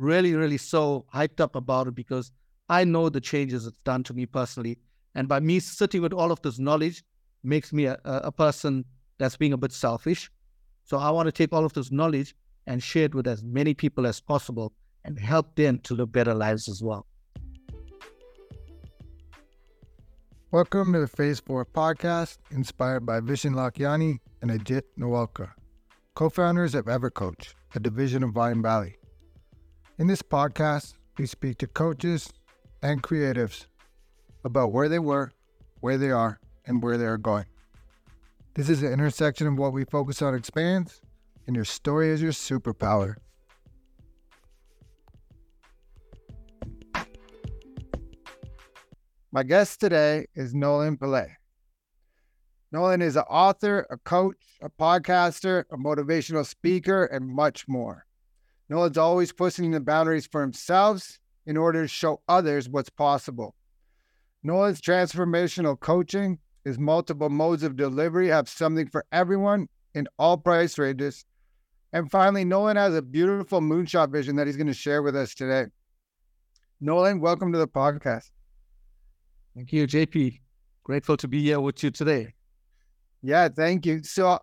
really, really so hyped up about it because I know the changes it's done to me personally. And by me sitting with all of this knowledge makes me a, a person that's being a bit selfish. So I want to take all of this knowledge and share it with as many people as possible and help them to live better lives as well. Welcome to the Phase 4 podcast, inspired by Vishen Lakhiani and Ajit Nawalkar, co founders of EverCoach, a division of Mindvalley. In this podcast, we speak to coaches and creatives about where they were, where they are, and where they are going. This is the intersection of what we focus on expands, and your story is your superpower. My guest today is Nolan Pillay. Nolan is an author, a coach, a podcaster, a motivational speaker, and much more. Nolan's always pushing the boundaries for himself in order to show others what's possible. Nolan's transformational coaching, his multiple modes of delivery have something for everyone in all price ranges. And finally, Nolan has a beautiful moonshot vision that he's going to share with us today. Nolan, welcome to the podcast. Thank you, JP. Grateful to be here with you today. Yeah, thank you. So,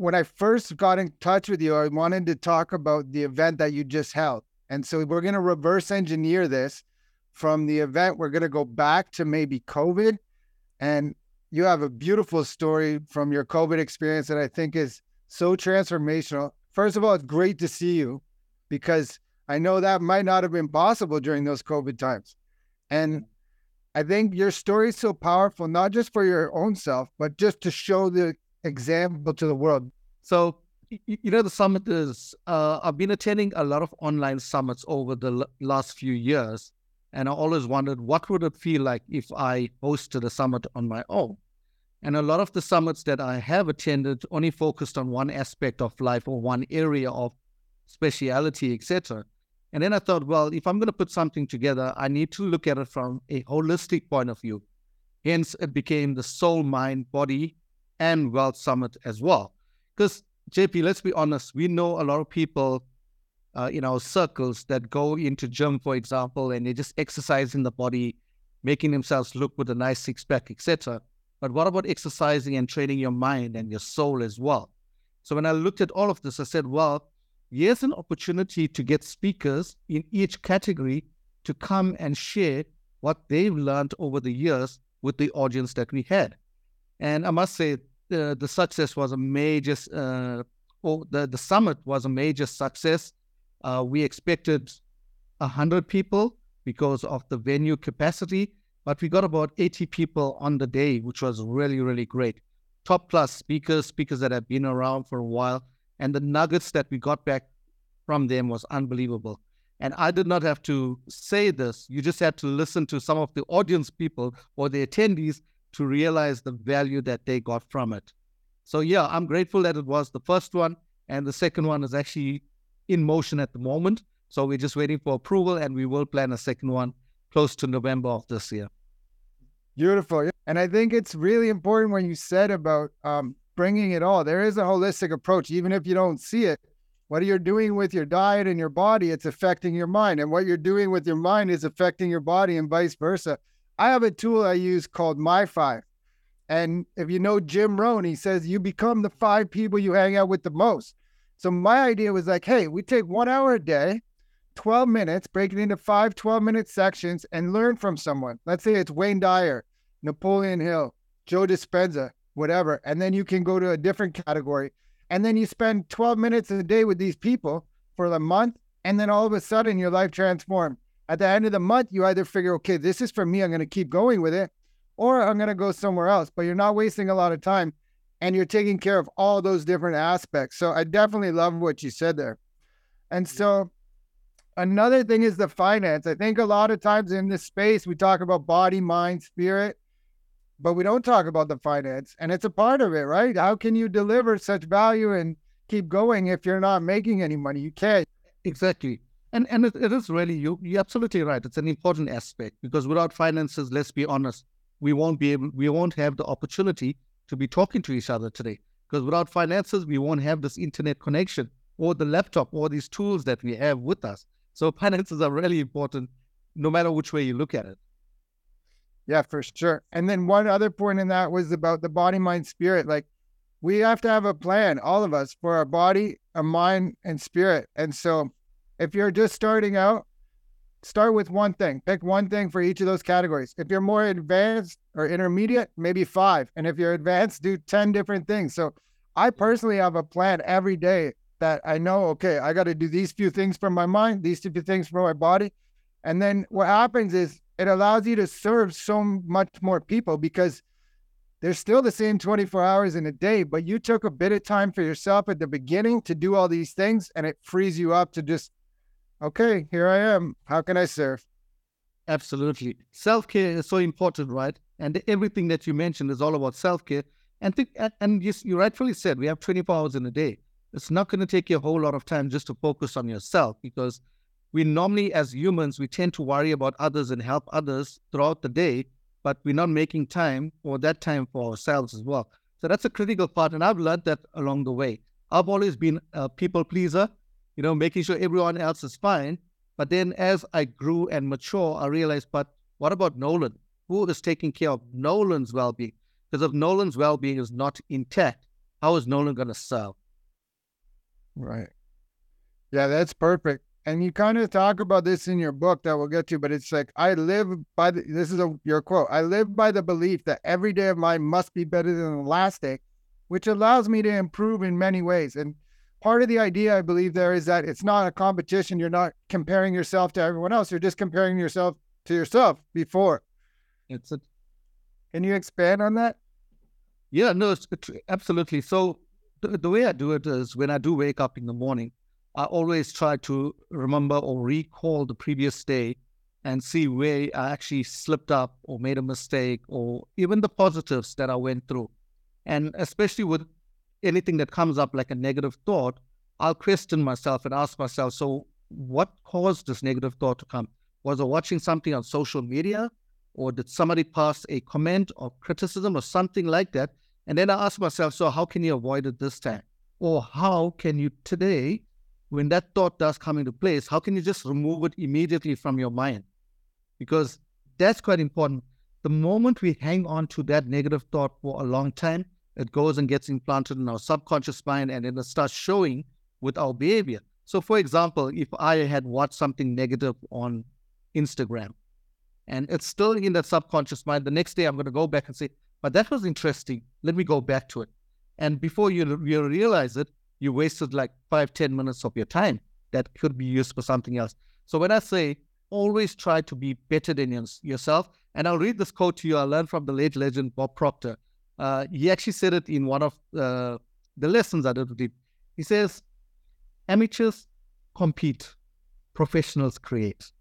when I first got in touch with you, I wanted to talk about the event that you just held. And so, we're going to reverse engineer this from the event. We're going to go back to maybe COVID. And you have a beautiful story from your COVID experience that I think is so transformational. First of all, it's great to see you because I know that might not have been possible during those COVID times. And I think your story is so powerful, not just for your own self, but just to show the example to the world. So, you know, the summit is, uh, I've been attending a lot of online summits over the l- last few years. And I always wondered what would it feel like if I hosted a summit on my own? And a lot of the summits that I have attended only focused on one aspect of life or one area of speciality, etc. And then I thought, well, if I'm going to put something together, I need to look at it from a holistic point of view. Hence, it became the Soul, Mind, Body, and Wealth Summit as well. Because, JP, let's be honest, we know a lot of people uh, in our circles that go into gym, for example, and they just exercising the body, making themselves look with a nice six pack, etc. But what about exercising and training your mind and your soul as well? So when I looked at all of this, I said, well, here's an opportunity to get speakers in each category to come and share what they've learned over the years with the audience that we had. And I must say, uh, the success was a major, uh, or the, the summit was a major success. Uh, we expected 100 people because of the venue capacity, but we got about 80 people on the day, which was really, really great. Top class speakers, speakers that have been around for a while, and the nuggets that we got back from them was unbelievable. And I did not have to say this. You just had to listen to some of the audience people or the attendees to realize the value that they got from it. So, yeah, I'm grateful that it was the first one. And the second one is actually in motion at the moment. So, we're just waiting for approval and we will plan a second one close to November of this year. Beautiful. And I think it's really important when you said about um, bringing it all. There is a holistic approach, even if you don't see it. What you're doing with your diet and your body, it's affecting your mind. And what you're doing with your mind is affecting your body and vice versa. I have a tool I use called My Five. And if you know Jim Rohn, he says you become the five people you hang out with the most. So my idea was like, hey, we take one hour a day, 12 minutes, break it into five 12 minute sections and learn from someone. Let's say it's Wayne Dyer, Napoleon Hill, Joe Dispenza whatever. And then you can go to a different category. And then you spend 12 minutes a day with these people for the month. And then all of a sudden your life transformed. At the end of the month, you either figure, okay, this is for me, I'm going to keep going with it, or I'm going to go somewhere else. But you're not wasting a lot of time and you're taking care of all those different aspects. So I definitely love what you said there. And so another thing is the finance. I think a lot of times in this space, we talk about body, mind, spirit but we don't talk about the finance and it's a part of it right how can you deliver such value and keep going if you're not making any money you can't exactly and and it, it is really you you're absolutely right it's an important aspect because without finances let's be honest we won't be able we won't have the opportunity to be talking to each other today because without finances we won't have this internet connection or the laptop or these tools that we have with us So finances are really important, no matter which way you look at it. Yeah, for sure. And then one other point in that was about the body, mind, spirit. Like we have to have a plan, all of us, for our body, our mind, and spirit. And so if you're just starting out, start with one thing. Pick one thing for each of those categories. If you're more advanced or intermediate, maybe five. And if you're advanced, do 10 different things. So I personally have a plan every day that I know, okay, I got to do these few things for my mind, these few things for my body. And then what happens is it allows you to serve so much more people because there's still the same 24 hours in a day, but you took a bit of time for yourself at the beginning to do all these things and it frees you up to just, okay, here I am. How can I serve? Absolutely. Self care is so important, right? And everything that you mentioned is all about self care. And think, and you, you rightfully said we have 24 hours in a day. It's not going to take you a whole lot of time just to focus on yourself because we normally, as humans, we tend to worry about others and help others throughout the day, but we're not making time or that time for ourselves as well. So that's a critical part. And I've learned that along the way. I've always been a people pleaser, you know, making sure everyone else is fine. But then as I grew and mature, I realized, but what about Nolan? Who is taking care of Nolan's well being? Because if Nolan's well being is not intact, how is Nolan going to serve? Right. Yeah, that's perfect. And you kind of talk about this in your book that we'll get to, but it's like I live by the, this is a, your quote. I live by the belief that every day of mine must be better than the last day, which allows me to improve in many ways. And part of the idea I believe there is that it's not a competition. You're not comparing yourself to everyone else. You're just comparing yourself to yourself before. It's a. Can you expand on that? Yeah, no, it's, it's absolutely. So the, the way I do it is when I do wake up in the morning, I always try to remember or recall the previous day and see where I actually slipped up or made a mistake or even the positives that I went through. And especially with anything that comes up like a negative thought, I'll question myself and ask myself, so what caused this negative thought to come? Was I watching something on social media? Or did somebody pass a comment or criticism or something like that? And then I ask myself, so how can you avoid it this time? Or how can you today, when that thought does come into place, how can you just remove it immediately from your mind? Because that's quite important. The moment we hang on to that negative thought for a long time, it goes and gets implanted in our subconscious mind and then it starts showing with our behavior. So, for example, if I had watched something negative on Instagram and it's still in that subconscious mind, the next day I'm going to go back and say, but that was interesting. Let me go back to it. And before you, you realize it, you wasted like five, ten minutes of your time that could be used for something else. So when I say always try to be better than yourself, and I'll read this quote to you. I learned from the late legend Bob Proctor. Uh, he actually said it in one of uh, the lessons I did. He says, "Amateurs compete, professionals create."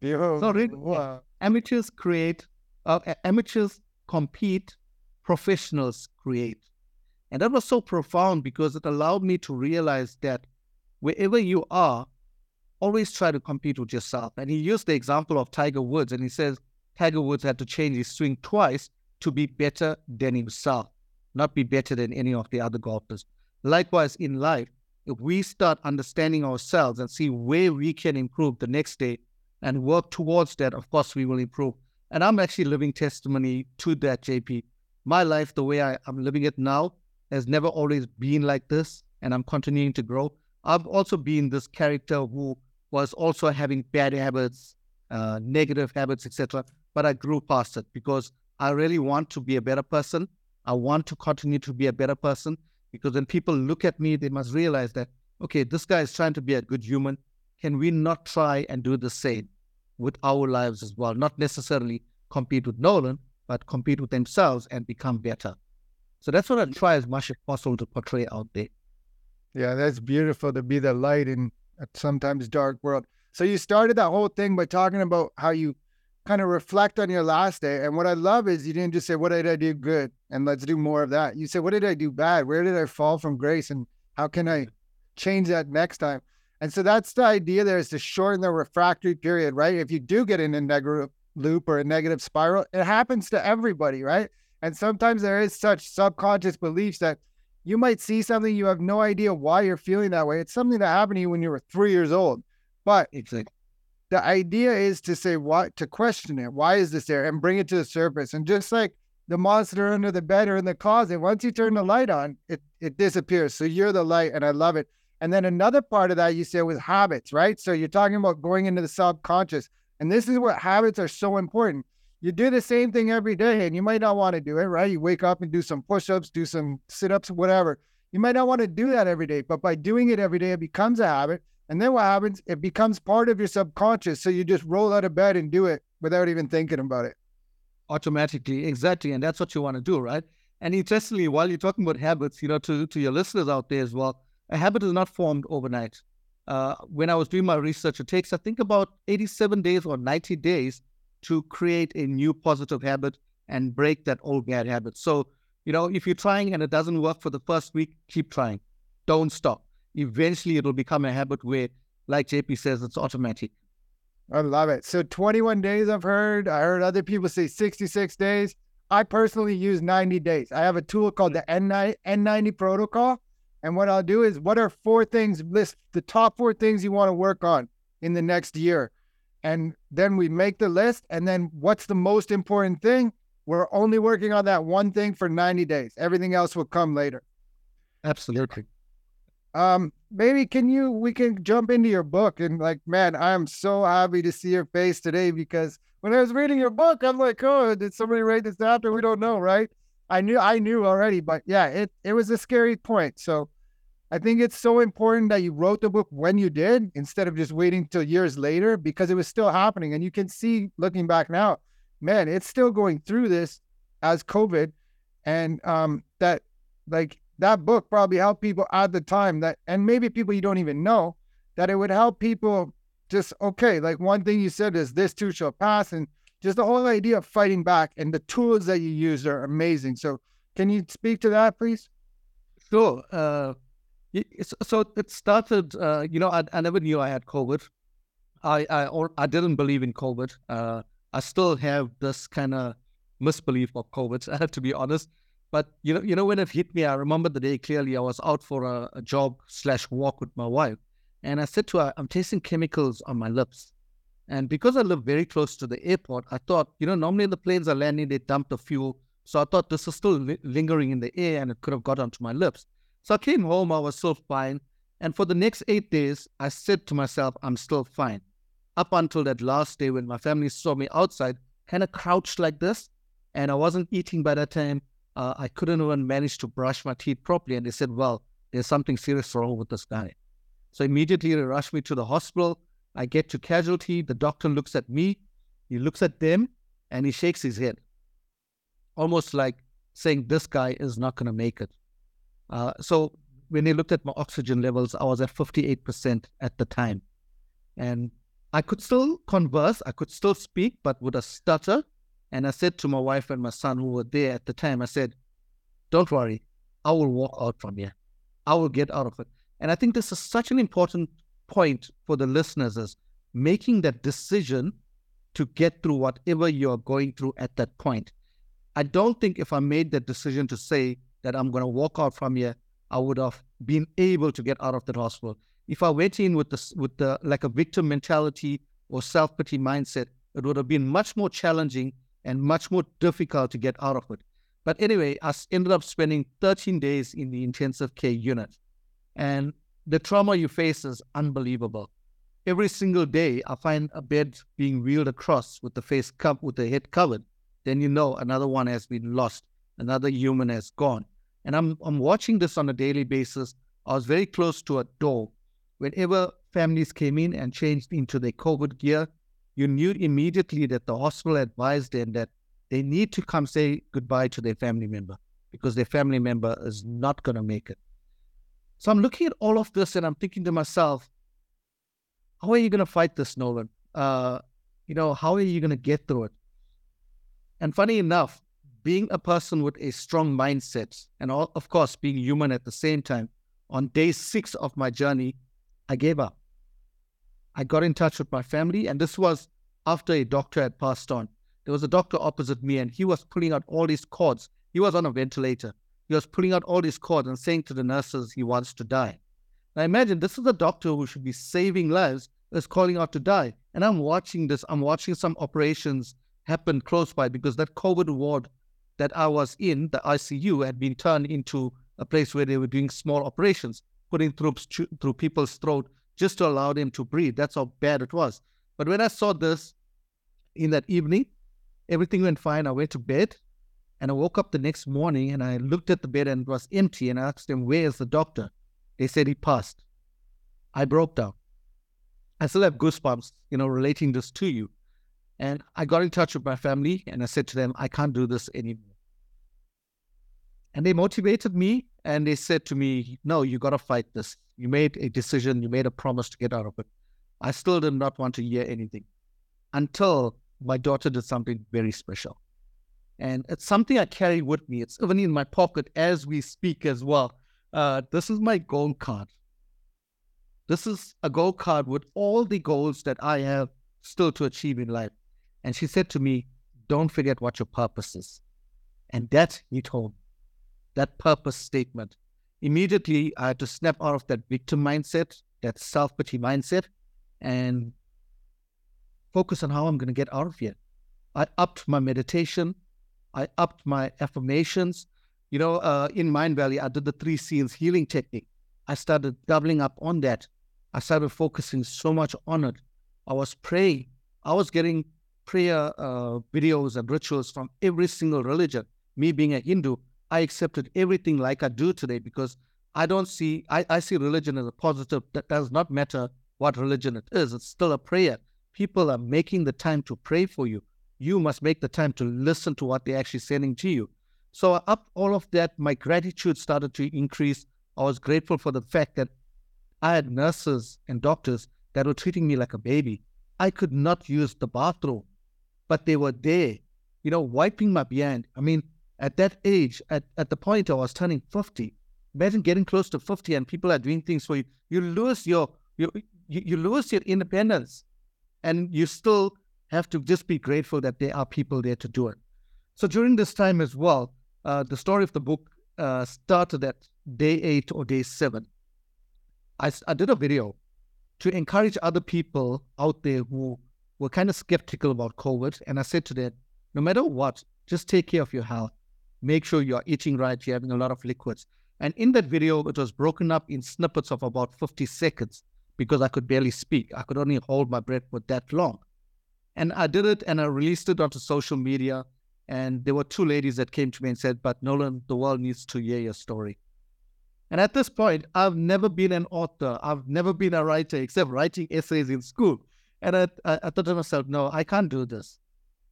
Beautiful. So read, wow. amateurs create. Uh, amateurs compete, professionals create. And that was so profound because it allowed me to realize that wherever you are, always try to compete with yourself. And he used the example of Tiger Woods, and he says Tiger Woods had to change his swing twice to be better than himself, not be better than any of the other golfers. Likewise, in life, if we start understanding ourselves and see where we can improve the next day and work towards that, of course, we will improve. And I'm actually living testimony to that, JP. My life, the way I, am living it now, has never always been like this, and I'm continuing to grow. I've also been this character who was also having bad habits, uh, negative habits, etc. But I grew past it because I really want to be a better person. I want to continue to be a better person because when people look at me, they must realize that, okay, this guy is trying to be a good human. Can we not try and do the same? with our lives as well, not necessarily compete with Nolan, but compete with themselves and become better. So that's what I try as much as possible to portray out there. Yeah, that's beautiful to be the light in a sometimes dark world. So you started that whole thing by talking about how you kind of reflect on your last day. And what I love is you didn't just say, What did I do good? And let's do more of that. You said, What did I do bad? Where did I fall from grace? And how can I change that next time? And so that's the idea there is to shorten the refractory period, right? If you do get in a negative loop or a negative spiral, it happens to everybody, right? And sometimes there is such subconscious beliefs that you might see something you have no idea why you're feeling that way. It's something that happened to you when you were three years old, But exactly. The idea is to say what to question it. Why is this there? And bring it to the surface. And just like the monster under the bed or in the closet, once you turn the light on, it it disappears. So you're the light, and I love it. And then another part of that you said was habits, right? So you're talking about going into the subconscious. And this is what habits are so important. You do the same thing every day and you might not want to do it, right? You wake up and do some push ups, do some sit ups, whatever. You might not want to do that every day, but by doing it every day, it becomes a habit. And then what happens? It becomes part of your subconscious. So you just roll out of bed and do it without even thinking about it. Automatically, exactly. And that's what you want to do, right? And interestingly, while you're talking about habits, you know, to, to your listeners out there as well, a habit is not formed overnight. Uh, when I was doing my research, it takes, I think, about 87 days or 90 days to create a new positive habit and break that old bad habit. So, you know, if you're trying and it doesn't work for the first week, keep trying. Don't stop. Eventually, it'll become a habit where, like JP says, it's automatic. I love it. So 21 days, I've heard. I heard other people say 66 days. I personally use 90 days. I have a tool called the N90 protocol and what I'll do is, what are four things? List the top four things you want to work on in the next year. And then we make the list. And then what's the most important thing? We're only working on that one thing for 90 days. Everything else will come later. Absolutely. Um, maybe can you we can jump into your book and like, man, I'm so happy to see your face today because when I was reading your book, I'm like, oh, did somebody write this after? We don't know, right? I knew I knew already, but yeah, it it was a scary point. So I think it's so important that you wrote the book when you did instead of just waiting till years later because it was still happening. And you can see looking back now, man, it's still going through this as COVID. And um, that, like, that book probably helped people at the time that, and maybe people you don't even know, that it would help people just, okay, like one thing you said is this too shall pass. And just the whole idea of fighting back and the tools that you use are amazing. So, can you speak to that, please? Sure. Uh so it started, uh, you know, I, I, never knew I had COVID. I I, or, I didn't believe in COVID. Uh, I still have this kind of misbelief of COVID, I have to be honest. But you know, you know, when it hit me, I remember the day clearly. I was out for a, a slash walk with my wife, and I said to her, "I'm tasting chemicals on my lips." And because I live very close to the airport, I thought, you know, normally the planes are landing, they dump the fuel. So I thought this is still li- lingering in the air and it could have got onto my lips. So I came home, I was still fine. And for the next eight days, I said to myself, I'm still fine. Up until that last day when my family saw me outside, kind of crouched like this, and I wasn't eating by that time. Uh, I couldn't even manage to brush my teeth properly. And they said, Well, there's something serious wrong with this guy. So immediately they rushed me to the hospital. I get to casualty. The doctor looks at me, he looks at them, and he shakes his head, almost like saying, This guy is not going to make it. Uh, so when they looked at my oxygen levels, I was at 58% at the time. And I could still converse, I could still speak, but with a stutter. And I said to my wife and my son who were there at the time, I said, Don't worry, I will walk out from here. I will get out of it. And I think this is such an important point for the listeners is making that decision to get through whatever you're going through at that point. I don't think if I made that decision to say, that I'm going to walk out from here, I would have been able to get out of that hospital. If I went in with the with the like a victim mentality or self pity mindset, it would have been much more challenging and much more difficult to get out of it. But anyway, I ended up spending 13 days in the intensive care unit, and the trauma you face is unbelievable. Every single day, I find a bed being wheeled across with the face cup with the head covered. Then you know another one has been lost, another human has gone. And I'm, I'm watching this on a daily basis. I was very close to a door. Whenever families came in and changed into their COVID gear, you knew immediately that the hospital advised them that they need to come say goodbye to their family member because their family member is not going to make it. So I'm looking at all of this and I'm thinking to myself, how are you going to fight this, Nolan? Uh, you know, how are you going to get through it? And funny enough, being a person with a strong mindset and all, of course being human at the same time, on day six of my journey, I gave up. I got in touch with my family, and this was after a doctor had passed on. There was a doctor opposite me, and he was pulling out all these cords. He was on a ventilator. He was pulling out all these cords and saying to the nurses he wants to die. Now imagine this is a doctor who should be saving lives, is calling out to die. And I'm watching this, I'm watching some operations happen close by because that COVID ward that I was in, the ICU, had been turned into a place where they were doing small operations, putting troops through people's throat just to allow them to breathe. That's how bad it was. But when I saw this in that evening, everything went fine. I went to bed and I woke up the next morning and I looked at the bed and it was empty. And I asked them, Where's the doctor? They said he passed. I broke down. I still have goosebumps, you know, relating this to you. And I got in touch with my family and I said to them, I can't do this anymore. And they motivated me and they said to me, No, you got to fight this. You made a decision, you made a promise to get out of it. I still did not want to hear anything until my daughter did something very special. And it's something I carry with me. It's even in my pocket as we speak as well. Uh, this is my goal card. This is a goal card with all the goals that I have still to achieve in life. And she said to me, Don't forget what your purpose is. And that he told me, that purpose statement. Immediately, I had to snap out of that victim mindset, that self pity mindset, and focus on how I'm going to get out of here. I upped my meditation. I upped my affirmations. You know, uh, in Mindvalley, I did the three C's healing technique. I started doubling up on that. I started focusing so much on it. I was praying. I was getting prayer uh, videos and rituals from every single religion. Me being a Hindu, I accepted everything like I do today because I don't see, I, I see religion as a positive. That does not matter what religion it is, it's still a prayer people are making the time to pray for you. You must make the time to listen to what they're actually sending to you. So, up all of that, my gratitude started to increase. I was grateful for the fact that I had nurses and doctors that were treating me like a baby. I could not use the bathroom, but they were there, you know, wiping my behind. I mean, at that age, at, at the point I was turning 50, imagine getting close to 50 and people are doing things for you. You lose your, you, you lose your independence and you still have to just be grateful that there are people there to do it. So during this time as well, uh, the story of the book uh, started at day eight or day seven. I, I did a video to encourage other people out there who were kind of skeptical about COVID. And I said to them, no matter what, just take care of your health. Make sure you're eating right, you're having a lot of liquids. And in that video, it was broken up in snippets of about 50 seconds because I could barely speak. I could only hold my breath for that long. And I did it and I released it onto social media. And there were two ladies that came to me and said, But Nolan, the world needs to hear your story. And at this point, I've never been an author. I've never been a writer except writing essays in school. And I, I, I thought to myself, no, I can't do this.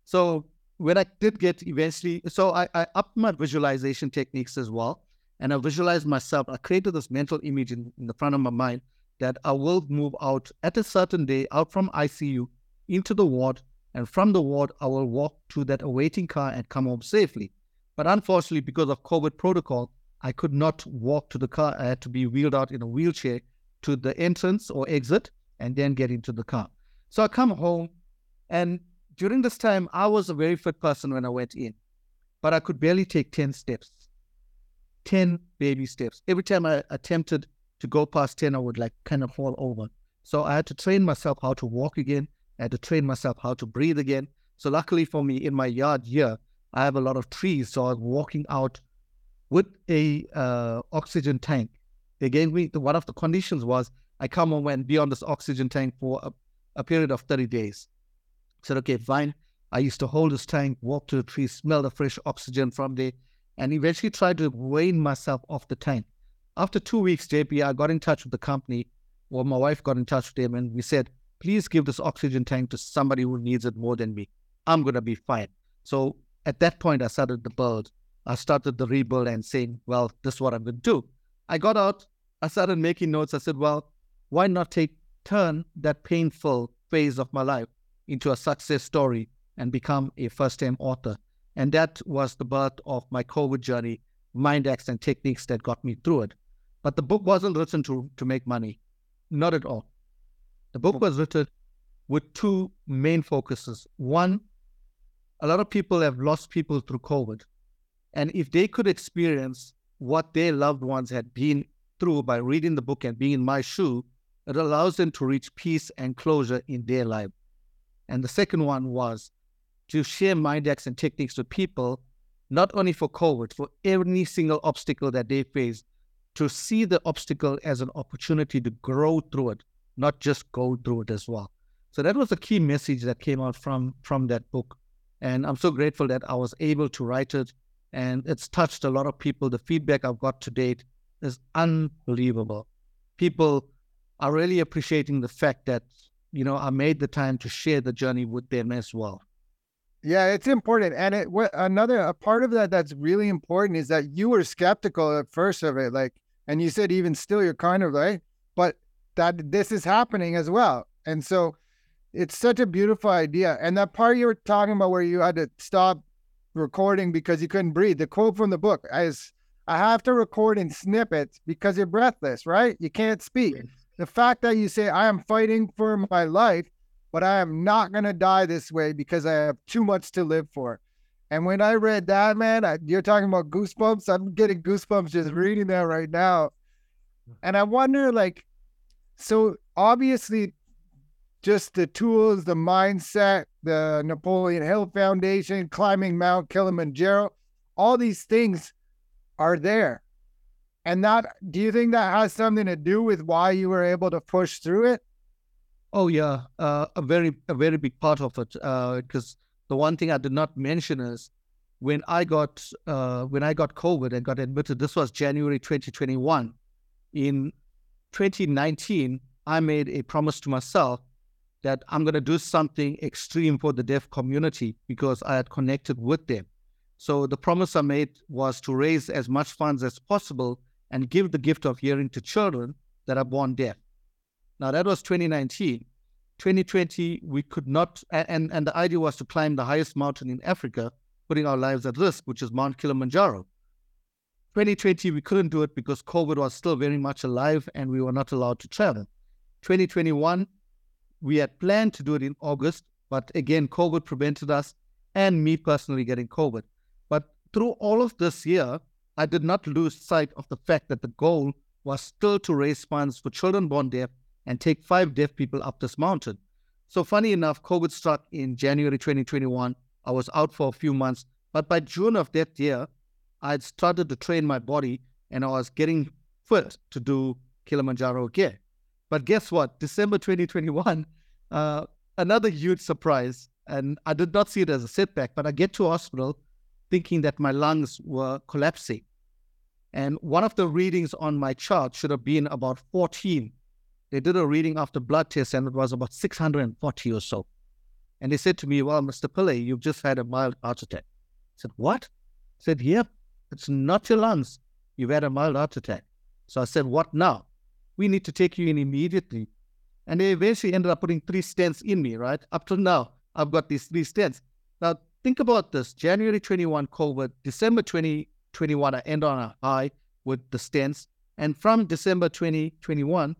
So when I did get eventually, so I, I upped my visualization techniques as well. And I visualized myself. I created this mental image in, in the front of my mind that I will move out at a certain day out from ICU into the ward, and from the ward, I will walk to that awaiting car and come home safely. But unfortunately, because of COVID protocol, I could not walk to the car. I had to be wheeled out in a wheelchair to the entrance or exit and then get into the car. So I come home, and during this time, I was a very fit person when I went in, but I could barely take 10 steps, 10 baby steps. Every time I attempted to go past 10, I would like kind of fall over. So I had to train myself how to walk again. I had to train myself how to breathe again. So luckily for me, in my yard here, I have a lot of trees. So I was walking out with a uh, oxygen tank. They gave me the, one of the conditions was I come and be on this oxygen tank for a, a period of 30 days. Said, okay, fine. I used to hold this tank, walk to the tree, smell the fresh oxygen from there, and eventually tried to wean myself off the tank. After two weeks, JP, I got in touch with the company, or my wife got in touch with them, and we said, please give this oxygen tank to somebody who needs it more than me. I'm going to be fine. So at that point, I started the build. I started the rebuild and saying, well, this is what I'm going to do. I got out, I started making notes. I said, well, why not take turn that painful phase of my life into a success story and become a first time author? And that was the birth of my COVID journey, mind hacks and techniques that got me through it. But the book wasn't written to, to make money, not at all. The book was written with two main focuses. One, a lot of people have lost people through COVID. And if they could experience what their loved ones had been through by reading the book and being in my shoe, it allows them to reach peace and closure in their life. And the second one was to share mind hacks and techniques with people, not only for COVID, for any single obstacle that they face, to see the obstacle as an opportunity to grow through it, not just go through it as well. So that was a key message that came out from from that book. And I'm so grateful that I was able to write it and it's touched a lot of people. The feedback I've got to date is unbelievable. People are really appreciating the fact that, you know, I made the time to share the journey with them as well. Yeah, it's important. And it what another a part of that that's really important is that you were skeptical at first of it. Like and you said even still you're kind of right, but that this is happening as well. And so it's such a beautiful idea. And that part you were talking about where you had to stop recording because you couldn't breathe. The quote from the book is I have to record in snippets because you're breathless, right? You can't speak. The fact that you say, I am fighting for my life, but I am not going to die this way because I have too much to live for. And when I read that, man, I, you're talking about goosebumps. I'm getting goosebumps just reading that right now. And I wonder, like, so obviously, just the tools, the mindset, the Napoleon Hill Foundation, climbing Mount Kilimanjaro, all these things are there. And that, do you think that has something to do with why you were able to push through it? Oh yeah, uh, a very a very big part of it. Because uh, the one thing I did not mention is when I got uh, when I got COVID and got admitted. This was January 2021. In 2019, I made a promise to myself that I'm going to do something extreme for the deaf community because I had connected with them. So the promise I made was to raise as much funds as possible and give the gift of hearing to children that are born deaf. Now that was 2019. 2020, we could not, and, and the idea was to climb the highest mountain in Africa, putting our lives at risk, which is Mount Kilimanjaro. 2020, we couldn't do it because COVID was still very much alive and we were not allowed to travel. 2021, we had planned to do it in August, but again, COVID prevented us and me personally getting COVID. But through all of this year, I did not lose sight of the fact that the goal was still to raise funds for children born deaf and take five deaf people up this mountain. So, funny enough, COVID struck in January 2021. I was out for a few months, but by June of that year, I had started to train my body and I was getting fit to do Kilimanjaro again. But guess what? December 2021, uh, another huge surprise. And I did not see it as a setback, but I get to hospital thinking that my lungs were collapsing. And one of the readings on my chart should have been about 14. They did a reading after blood test and it was about 640 or so. And they said to me, Well, Mr. Pillay, you've just had a mild heart attack. I said, What? I said, Yep, it's not your lungs. You've had a mild heart attack. So I said, What now? we need to take you in immediately. And they eventually ended up putting three stents in me, right? Up to now, I've got these three stents. Now, think about this January 21 COVID, December 2021, I end on a high with the stents. And from December 2021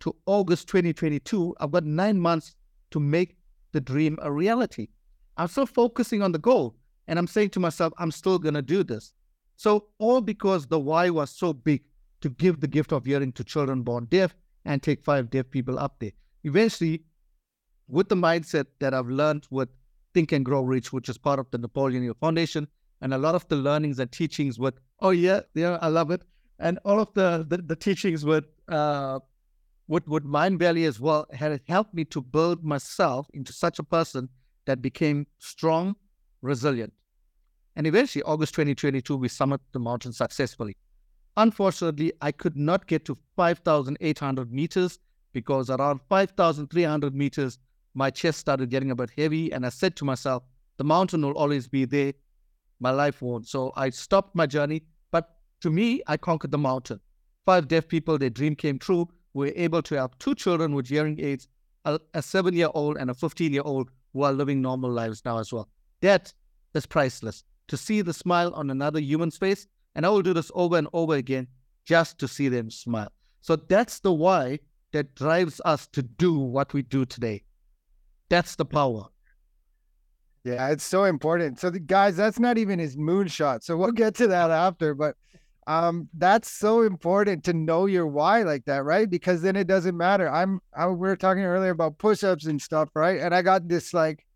to August 2022, I've got nine months to make the dream a reality. I'm still focusing on the goal. And I'm saying to myself, I'm still going to do this. So, all because the why was so big to give the gift of hearing to children born deaf and take five deaf people up there. Eventually, with the mindset that I've learned with Think and Grow Rich, which is part of the Napoleon Hill Foundation, and a lot of the learnings and teachings with, oh yeah, yeah, I love it, and all of the the, the teachings with uh, with with Mindvalley as well had helped me to build myself into such a person that became strong, resilient, and eventually, August 2022, we summited the mountain successfully. Unfortunately, I could not get to 5,800 meters because around 5,300 meters, my chest started getting a bit heavy. And I said to myself, the mountain will always be there. My life won't. So I stopped my journey. But to me, I conquered the mountain. Five deaf people, their dream came true. We were able to have two children with hearing aids, a, a seven year old and a 15 year old who are living normal lives now as well. That is priceless. To see the smile on another human's face and I will do this over and over again just to see them smile. So that's the why that drives us to do what we do today. That's the power. Yeah, it's so important. So, the, guys, that's not even his moonshot. So we'll get to that after. But um, that's so important to know your why like that, right? Because then it doesn't matter. I'm, I, we were talking earlier about push-ups and stuff, right? And I got this like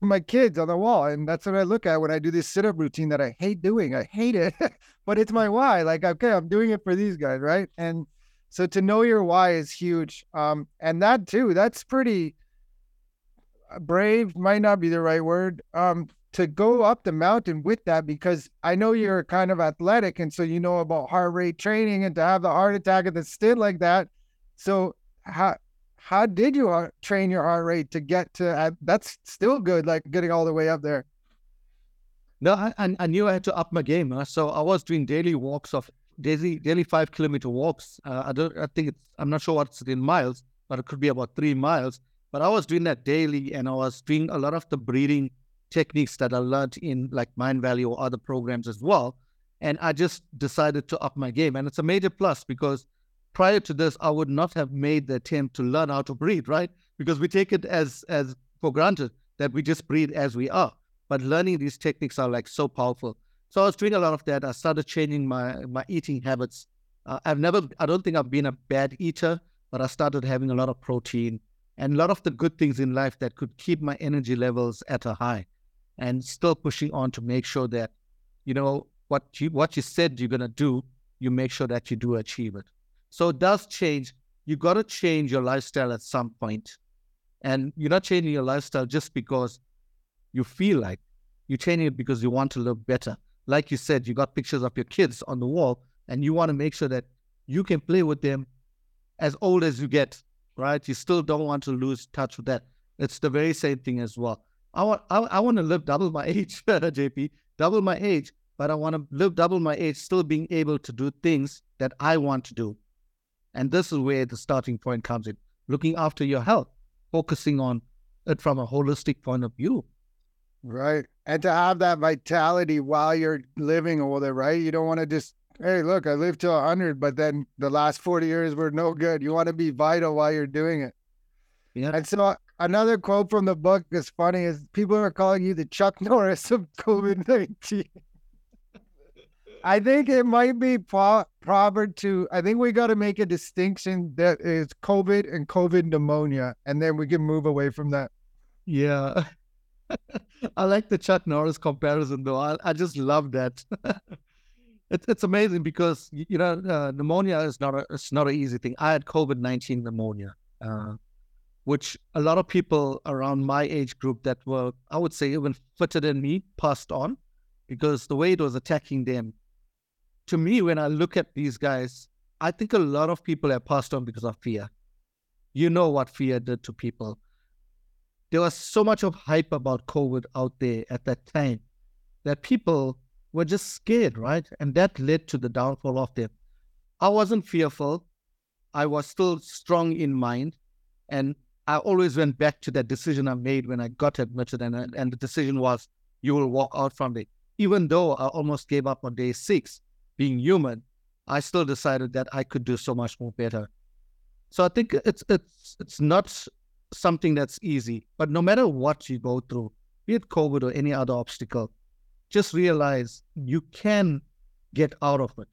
my kids on the wall, and that's what I look at when I do this sit-up routine that I hate doing. I hate it, but it's my why. Like, okay, I'm doing it for these guys, right? And so to know your why is huge. Um, and that too, that's pretty brave. Might not be the right word. Um, to go up the mountain with that because I know you're kind of athletic and so you know about heart rate training and to have the heart attack at the stent like that. So how how did you uh, train your heart rate to get to uh, that's still good like getting all the way up there. No, I, I knew I had to up my game. Huh? So I was doing daily walks of daily daily five kilometer walks. Uh, I don't I think it's I'm not sure what's in miles, but it could be about three miles. But I was doing that daily and I was doing a lot of the breathing techniques that I learned in like Mindvalley or other programs as well. And I just decided to up my game. And it's a major plus because prior to this, I would not have made the attempt to learn how to breathe, right? Because we take it as as for granted that we just breathe as we are. But learning these techniques are like so powerful. So I was doing a lot of that. I started changing my my eating habits. Uh, I've never, I don't think I've been a bad eater, but I started having a lot of protein and a lot of the good things in life that could keep my energy levels at a high and still pushing on to make sure that you know what you what you said you're gonna do, you make sure that you do achieve it. So it does change. You got to change your lifestyle at some point, and you're not changing your lifestyle just because you feel like you're changing it because you want to look better. Like you said, you got pictures of your kids on the wall, and you want to make sure that you can play with them as old as you get. Right? You still don't want to lose touch with that. It's the very same thing as well. I want I, I want to live double my age, JP, double my age, but I want to live double my age, still being able to do things that I want to do. And this is where the starting point comes in. Looking after your health, focusing on it from a holistic point of view. Right. And to have that vitality while you're living older, right? You don't want to just, hey, look, I lived to 100, but then the last 40 years were no good. You want to be vital while you're doing it. Yeah. And so uh, another quote from the book is funny is people are calling you the Chuck Norris of COVID 19. I think it might be pro- proper to, I think we got to make a distinction that is COVID and COVID pneumonia, and then we can move away from that. Yeah. I like the Chuck Norris comparison, though. I, I just love that. it's it's amazing because you know uh, pneumonia is not a it's not an easy thing. I had COVID nineteen pneumonia, uh, which a lot of people around my age group that were, I would say, even fitter than me passed on because the way it was attacking them. To me, when I look at these guys, I think a lot of people have passed on because of fear. You know what fear did to people. There was so much of hype about COVID out there at that time that people were just scared, right? And that led to the downfall of them. I wasn't fearful. I was still strong in mind. And I always went back to that decision I made when I got admitted, and and the decision was you will walk out from it. Even though I almost gave up on day six, being human, I still decided that I could do so much more better. So I think it's it's it's not something that's easy, but no matter what you go through, be it COVID or any other obstacle, just realize you can get out of it.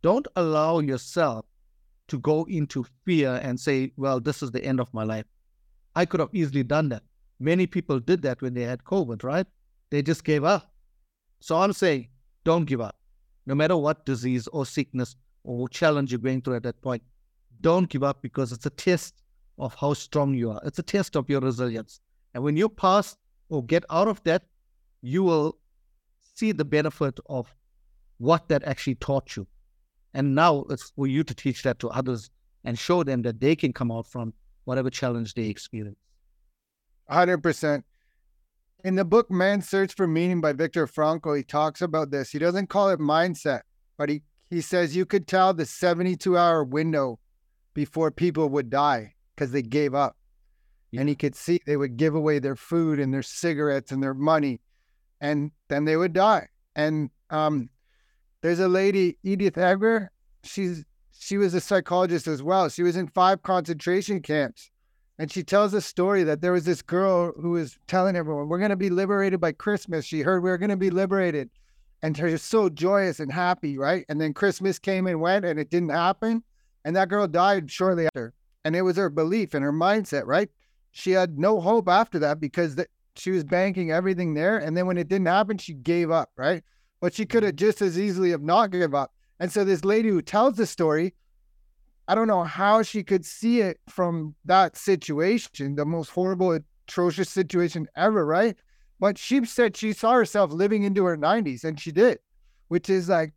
Don't allow yourself to go into fear and say, well, this is the end of my life. I could have easily done that. Many people did that when they had COVID, right? They just gave up. So I'm saying, don't give up. No matter what disease or sickness or challenge you're going through at that point, don't give up because it's a test of how strong you are. It's a test of your resilience. And when you pass or get out of that, you will see the benefit of what that actually taught you. And now it's for you to teach that to others and show them that they can come out from whatever challenge they experience. 100%. In the book Man's Search for Meaning by Viktor Frankl, he talks about this. He doesn't call it mindset, but he, he says you could tell the 72 hour window before people would die because they gave up. Yeah. And he could see they would give away their food and their cigarettes and their money, and then they would die. And um, there's a lady, Edith Eger. She's she was a psychologist as well. She was in five concentration camps. And she tells a story that there was this girl who was telling everyone, We're going to be liberated by Christmas. She heard we are going to be liberated. and she was so joyous and happy, right? And then Christmas came and went and it didn't happen. And that girl died shortly after. And it was her belief and her mindset, right? She had no hope after that because she was banking everything there. And then when it didn't happen, she gave up, right? But she could have just as easily have not give up. And so this lady who tells the story, I don't know how she could see it from that situation, the most horrible, atrocious situation ever, right? But she said she saw herself living into her 90s, and she did, which is like,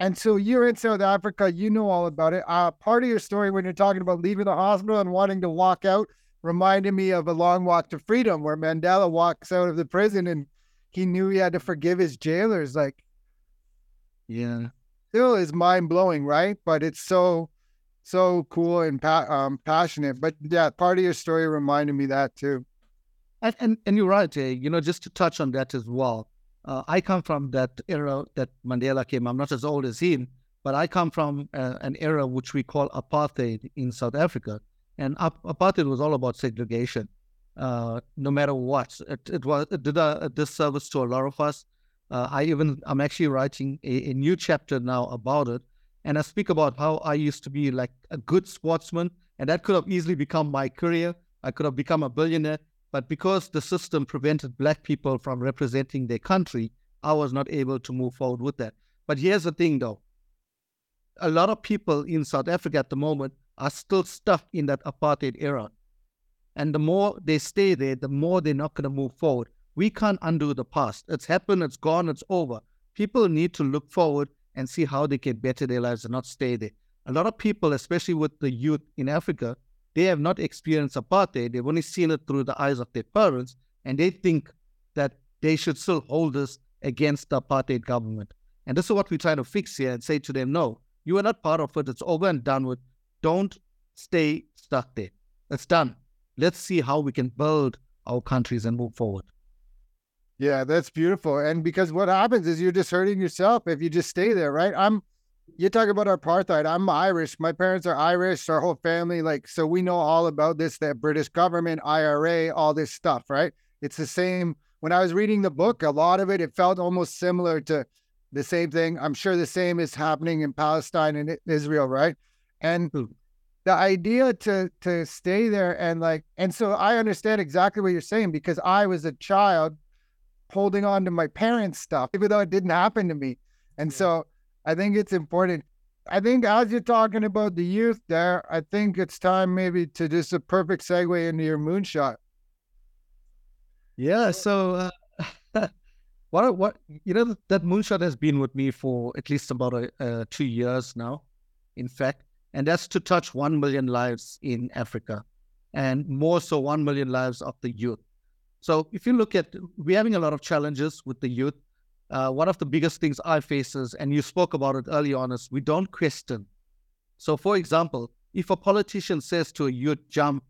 and so you're in South Africa, you know all about it. Uh, part of your story when you're talking about leaving the hospital and wanting to walk out reminded me of a long walk to freedom where Mandela walks out of the prison and he knew he had to forgive his jailers. Like, yeah, still is mind blowing, right? But it's so, so cool and pa- um, passionate. But yeah, part of your story reminded me that too. And, and, and you're right, eh? you know, just to touch on that as well. Uh, I come from that era that Mandela came. I'm not as old as him, but I come from uh, an era which we call apartheid in South Africa. And ap- apartheid was all about segregation, uh, no matter what. It, it was it did a, a, disservice to a lot of us. Uh, I even I'm actually writing a, a new chapter now about it, and I speak about how I used to be like a good sportsman, and that could have easily become my career. I could have become a billionaire, but because the system prevented black people from representing their country, I was not able to move forward with that. But here's the thing though a lot of people in South Africa at the moment are still stuck in that apartheid era. And the more they stay there, the more they're not going to move forward. We can't undo the past. It's happened, it's gone, it's over. People need to look forward and see how they can better their lives and not stay there. A lot of people, especially with the youth in Africa, they have not experienced apartheid. They've only seen it through the eyes of their parents, and they think that they should still hold us against the apartheid government. And this is what we're trying to fix here and say to them, no, you are not part of it. It's over and done with. Don't stay stuck there. It's done. Let's see how we can build our countries and move forward. Yeah, that's beautiful. And because what happens is you're just hurting yourself if you just stay there, right? I'm you talk about apartheid. I'm Irish. My parents are Irish, our whole family. Like, so we know all about this, that British government, IRA, all this stuff, right? It's the same. When I was reading the book, a lot of it, it felt almost similar to the same thing. I'm sure the same is happening in Palestine and Israel, right? And hmm. the idea to to stay there and like, and so I understand exactly what you're saying because I was a child holding on to my parents' stuff, even though it didn't happen to me. And yeah. so I think it's important. I think as you're talking about the youth there, I think it's time maybe to just a perfect segue into your moonshot. Yeah. So, uh, what what you know that moonshot has been with me for at least about a, uh, two years now, in fact, and that's to touch one million lives in Africa, and more so one million lives of the youth. So, if you look at, we're having a lot of challenges with the youth uh, one of the biggest things I face is, and you spoke about it early on, is we don't question. So, for example, if a politician says to a youth, jump,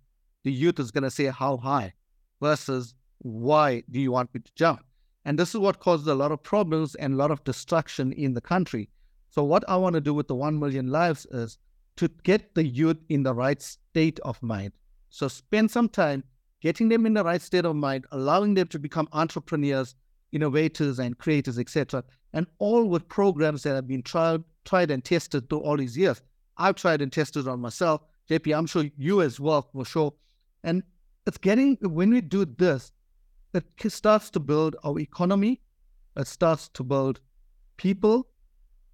the youth is going to say, how high versus why do you want me to jump? And this is what causes a lot of problems and a lot of destruction in the country. So, what I want to do with the 1 million lives is to get the youth in the right state of mind. So, spend some time getting them in the right state of mind, allowing them to become entrepreneurs, innovators and creators, etc. And all with programs that have been tried, tried and tested through all these years. I've tried and tested on myself. JP, I'm sure you as well for sure. And it's getting when we do this, it starts to build our economy, it starts to build people,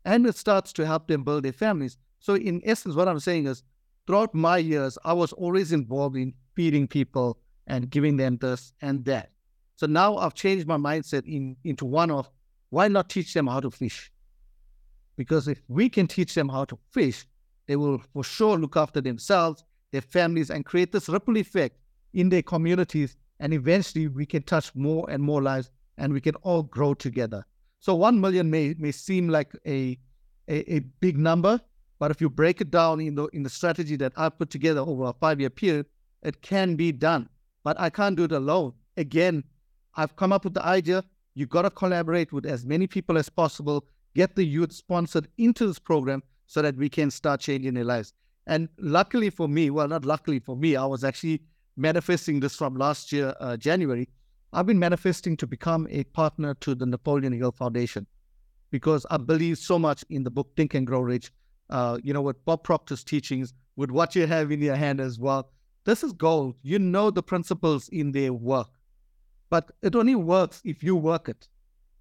and it starts to help them build their families. So in essence, what I'm saying is throughout my years, I was always involved in feeding people and giving them this and that. So now I've changed my mindset in, into one of why not teach them how to fish? Because if we can teach them how to fish, they will for sure look after themselves, their families, and create this ripple effect in their communities. And eventually we can touch more and more lives and we can all grow together. So 1 million may, may seem like a, a, a big number, but if you break it down in the, in the strategy that I put together over a five year period, it can be done. But I can't do it alone. Again, I've come up with the idea. You've got to collaborate with as many people as possible, get the youth sponsored into this program so that we can start changing their lives. And luckily for me, well, not luckily for me, I was actually manifesting this from last year, uh, January. I've been manifesting to become a partner to the Napoleon Hill Foundation. because I believe so much in the book Think and Grow Rich. Uh, you know, with Bob Proctor's teachings, with what you have in your hand as well. This is gold. You know the principles in their work, but it only works if you work it.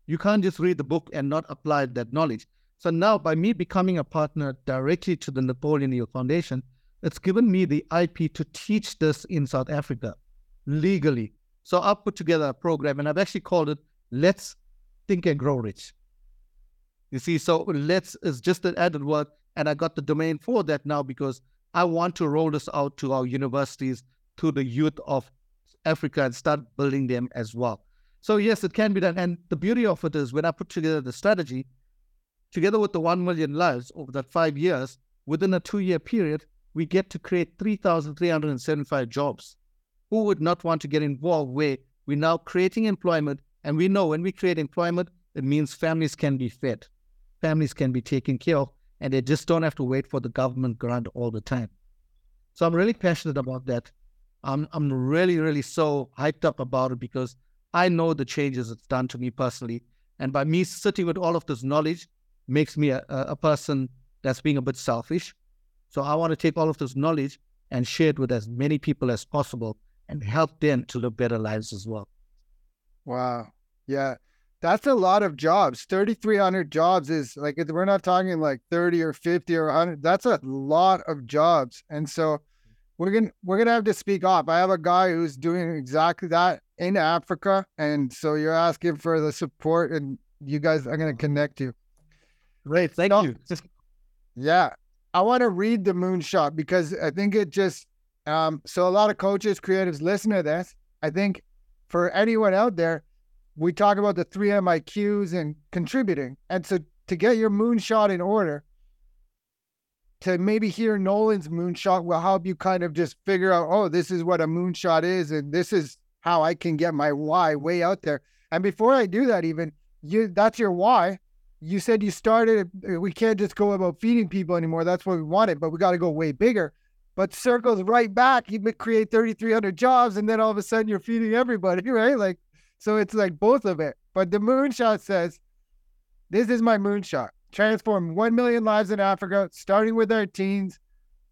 You can't just read the book and not apply that knowledge. So now, by me becoming a partner directly to the Napoleon Hill Foundation, it's given me the IP to teach this in South Africa legally. So I've put together a program and I've actually called it Let's Think and Grow Rich. You see, so let's is just an added word. And I got the domain for that now because I want to roll this out to our universities, to the youth of Africa and start building them as well. So yes, it can be done. And the beauty of it is when I put together the strategy, together with the 1 million lives over that five years, within a two year period, we get to create 3,375 jobs. Who would not want to get involved where we're now creating employment? And we know when we create employment, it means families can be fed, families can be taken care of, and they just don't have to wait for the government grant all the time. So I'm really passionate about that. I'm, I'm really, really so hyped up about it because I know the changes it's done to me personally. And by me sitting with all of this knowledge makes me a, a person that's being a bit selfish. So I want to take all of this knowledge and share it with as many people as possible and help them to live better lives as well. Wow. Yeah. That's a lot of jobs. 3,300 jobs is like, we're not talking like 30 or 50 or 100. That's a lot of jobs. And so we're going to, we're going to have to speak up. I have a guy who's doing exactly that in Africa. And so you're asking for the support and you guys are going to connect you. Great. Thank so, you. Yeah. I want to read the moonshot because I think it just um, so a lot of coaches, creatives listen to this. I think for anyone out there, we talk about the three MIQs and contributing. And so to get your moonshot in order, to maybe hear Nolan's moonshot will help you kind of just figure out, oh, this is what a moonshot is, and this is how I can get my why way out there. And before I do that, even you that's your why you said you started uh, we can't just go about feeding people anymore that's what we wanted but we got to go way bigger but circles right back you create 3300 jobs and then all of a sudden you're feeding everybody right like so it's like both of it but the moonshot says this is my moonshot transform 1 million lives in africa starting with their teens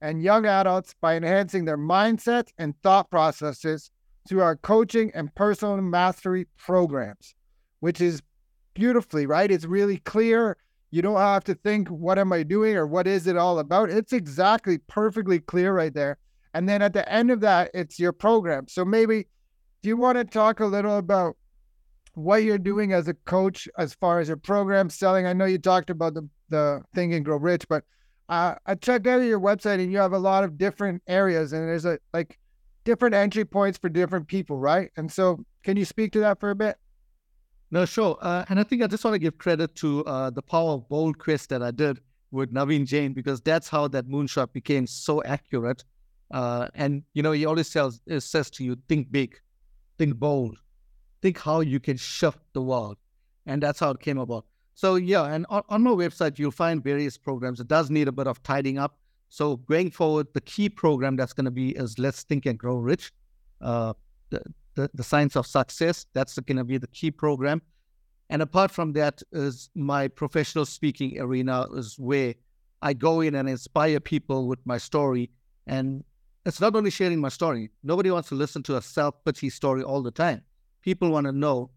and young adults by enhancing their mindsets and thought processes through our coaching and personal mastery programs which is beautifully, right? It's really clear. You don't have to think, what am I doing or what is it all about? It's exactly perfectly clear right there. And then at the end of that, it's your program. So maybe do you want to talk a little about what you're doing as a coach as far as your program selling? I know you talked about the, the Think and Grow Rich, but uh, I checked out your website and you have a lot of different areas and there's a like different entry points for different people, right? And so can you speak to that for a bit? No, sure. Uh, and I think I just want to give credit to uh, the Power of Bold quest that I did with Naveen Jain because that's how that moonshot became so accurate. Uh, and you know, he always tells says to you, think big, think bold, think how you can shift the world, and that's how it came about. So yeah, and on, on my website you'll find various programs. It does need a bit of tidying up. So going forward, the key program that's going to be is Let's Think and Grow Rich. Uh, the, the, the science of success. That's going to be the key program. And apart from that is my professional speaking arena is where I go in and inspire people with my story. And it's not only sharing my story. Nobody wants to listen to a self-pity story all the time. People want to know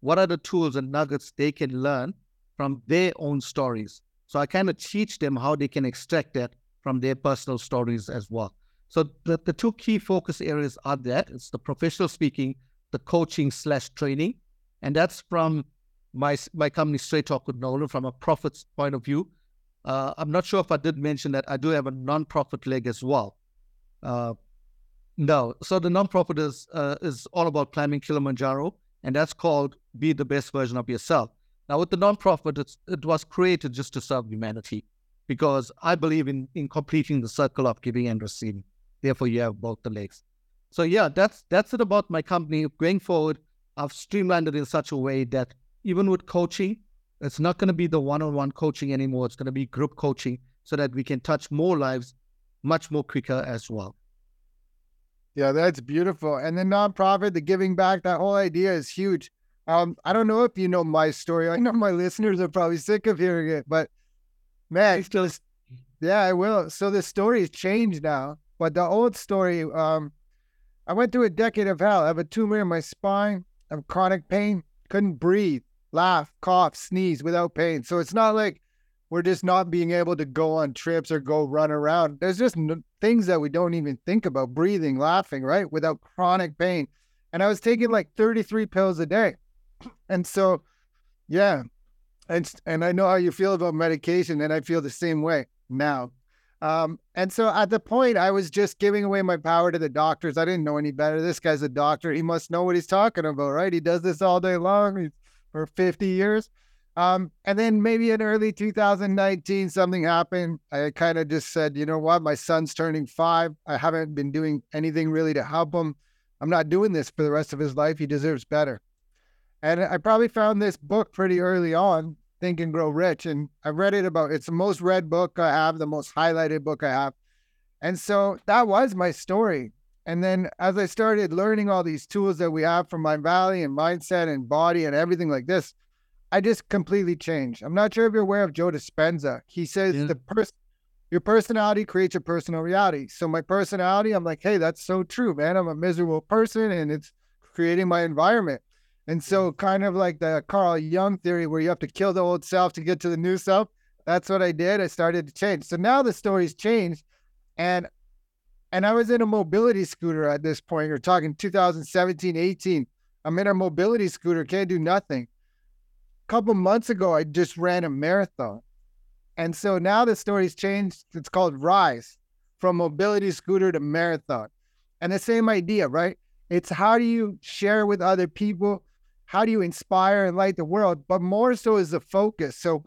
what are the tools and nuggets they can learn from their own stories. So I kind of teach them how they can extract that from their personal stories as well. So the, the two key focus areas are that it's the professional speaking, the coaching slash training, and that's from my my company Straight Talk with Nolan from a profits point of view. Uh, I'm not sure if I did mention that I do have a non-profit leg as well. Uh, no, so the non-profit is uh, is all about climbing Kilimanjaro, and that's called "Be the Best Version of Yourself." Now, with the non-profit, it was created just to serve humanity, because I believe in in completing the circle of giving and receiving. Therefore, you have both the legs. So yeah, that's that's it about my company. Going forward, I've streamlined it in such a way that even with coaching, it's not going to be the one-on-one coaching anymore. It's going to be group coaching so that we can touch more lives much more quicker as well. Yeah, that's beautiful. And the nonprofit, the giving back, that whole idea is huge. Um, I don't know if you know my story. I know my listeners are probably sick of hearing it, but man, still, yeah, I will. So the story has changed now, but the old story, um, I went through a decade of hell. I have a tumor in my spine. I have chronic pain. Couldn't breathe, laugh, cough, sneeze without pain. So it's not like we're just not being able to go on trips or go run around. There's just n- things that we don't even think about breathing, laughing, right? Without chronic pain. And I was taking like 33 pills a day. And so, yeah. And, and I know how you feel about medication, and I feel the same way now. Um, and so at the point, I was just giving away my power to the doctors. I didn't know any better. This guy's a doctor. He must know what he's talking about, right? He does this all day long for 50 years. Um, and then maybe in early 2019, something happened. I kind of just said, you know what? My son's turning five. I haven't been doing anything really to help him. I'm not doing this for the rest of his life. He deserves better. And I probably found this book pretty early on, Think and Grow Rich. And I read it about, it's the most read book I have, the most highlighted book I have. And so that was my story. And then as I started learning all these tools that we have from Mindvalley and mindset and body and everything like this, I just completely changed. I'm not sure if you're aware of Joe Dispenza. He says yeah. the person your personality creates your personal reality. So my personality, I'm like, hey, that's so true, man. I'm a miserable person and it's creating my environment. And so, kind of like the Carl Jung theory, where you have to kill the old self to get to the new self. That's what I did. I started to change. So now the story's changed, and and I was in a mobility scooter at this point. You're talking 2017, 18. I'm in a mobility scooter, can't do nothing. Couple months ago, I just ran a marathon, and so now the story's changed. It's called Rise, from mobility scooter to marathon, and the same idea, right? It's how do you share with other people how do you inspire and light the world? But more so is the focus. So,